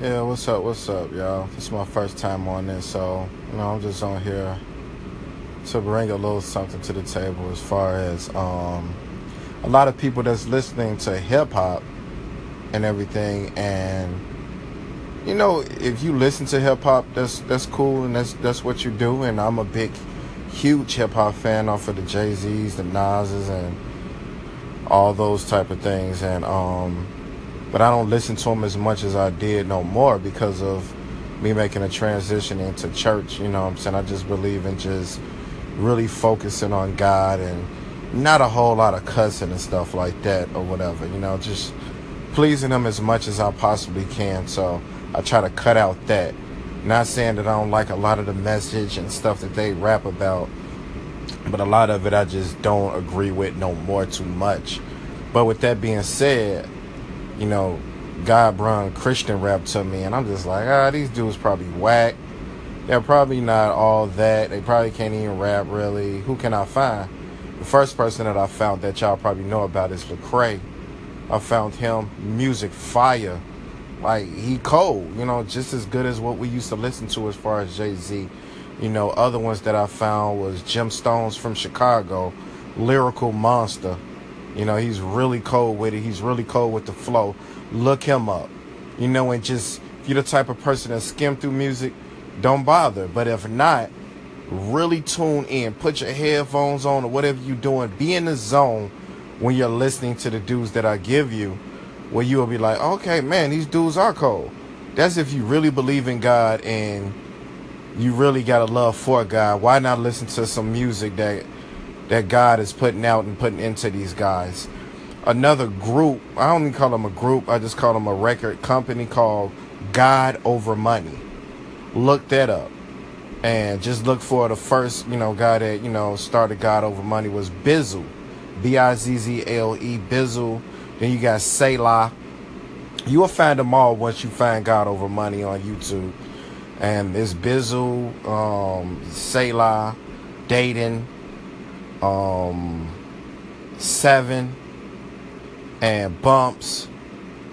Yeah, what's up? What's up, y'all? This is my first time on this, so you know I'm just on here to bring a little something to the table as far as um, a lot of people that's listening to hip hop and everything, and you know if you listen to hip hop, that's that's cool and that's that's what you do, and I'm a big, huge hip hop fan off of the Jay Z's, the Nas's, and all those type of things, and um but I don't listen to them as much as I did no more because of me making a transition into church. You know what I'm saying? I just believe in just really focusing on God and not a whole lot of cussing and stuff like that or whatever. You know, just pleasing Him as much as I possibly can. So I try to cut out that. Not saying that I don't like a lot of the message and stuff that they rap about, but a lot of it I just don't agree with no more too much. But with that being said, you know, God brung Christian rap to me, and I'm just like, ah, these dudes probably whack. They're probably not all that. They probably can't even rap really. Who can I find? The first person that I found that y'all probably know about is Lecrae. I found him music fire. Like he cold, you know, just as good as what we used to listen to as far as Jay Z. You know, other ones that I found was Jim Stones from Chicago, Lyrical Monster. You know, he's really cold with it. He's really cold with the flow. Look him up. You know, and just if you're the type of person that skim through music, don't bother. But if not, really tune in. Put your headphones on or whatever you're doing. Be in the zone when you're listening to the dudes that I give you, where you'll be like, okay, man, these dudes are cold. That's if you really believe in God and you really got a love for God. Why not listen to some music that that God is putting out and putting into these guys. Another group, I don't even call them a group, I just call them a record company called God Over Money. Look that up. And just look for the first, you know, guy that, you know, started God Over Money was Bizzle. B I Z Z L E, Bizzle. Then you got Selah. You will find them all once you find God Over Money on YouTube. And it's Bizzle, um, Selah, Datin, um, Sevin, and Bumps.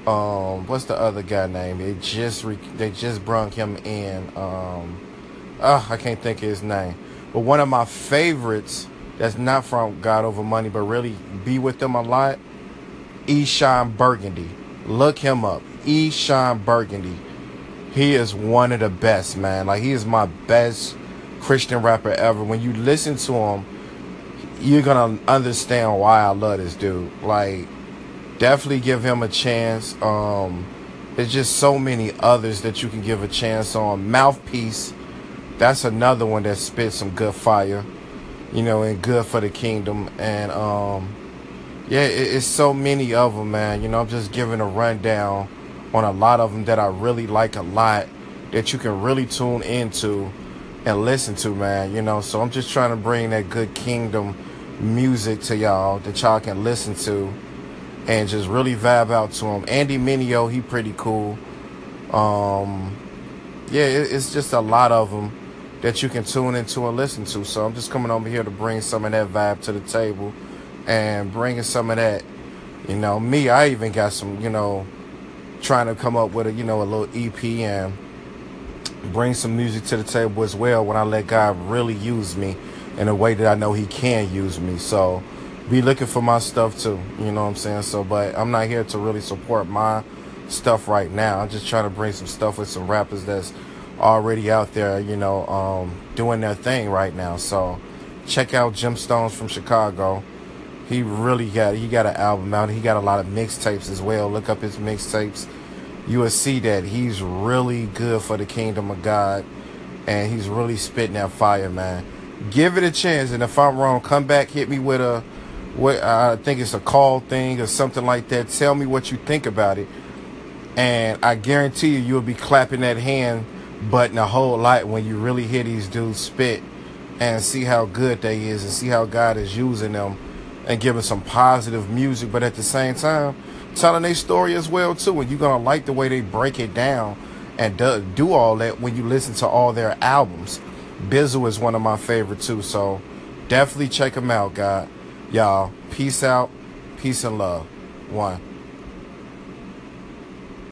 Um, what's the other guy name? They just re- they just brung him in. Um, oh, I can't think of his name. But one of my favorites that's not from God Over Money, but really be with them a lot. Eshon Burgundy. Look him up. Eshon Burgundy. He is one of the best, man. Like he is my best Christian rapper ever. When you listen to him, you're gonna understand why I love this dude. Like, definitely give him a chance. Um, there's just so many others that you can give a chance on. Mouthpiece, that's another one that spits some good fire, you know, and good for the kingdom. And um, yeah, it, it's so many of them, man. You know, I'm just giving a rundown on a lot of them that I really like a lot that you can really tune into and listen to, man. You know, so I'm just trying to bring that good kingdom music to y'all that y'all can listen to and just really vibe out to him. Andy Mineo, he pretty cool. Um, yeah, it, it's just a lot of them that you can tune into and listen to. So I'm just coming over here to bring some of that vibe to the table and bringing some of that. You know, me, I even got some, you know, trying to come up with a, you know, a little EP and bring some music to the table as well when I let God really use me in a way that I know he can use me. So be looking for my stuff too. You know what I'm saying? So, but I'm not here to really support my stuff right now. I'm just trying to bring some stuff with some rappers that's already out there, you know, um, doing their thing right now. So check out Jim Stones from Chicago. He really got he got an album out. He got a lot of mixtapes as well. Look up his mixtapes. You will see that he's really good for the kingdom of God, and he's really spitting that fire, man give it a chance. And if I'm wrong, come back, hit me with a what I think it's a call thing or something like that. Tell me what you think about it, and I guarantee you, you'll be clapping that hand button a whole lot when you really hear these dudes spit and see how good they is and see how God is using them and giving some positive music, but at the same time telling their story as well too. And you're gonna like the way they break it down and do, do all that when you listen to all their albums. Bizzle is one of my favorite too, so definitely check them out, God. Y'all, peace out, peace and love. One.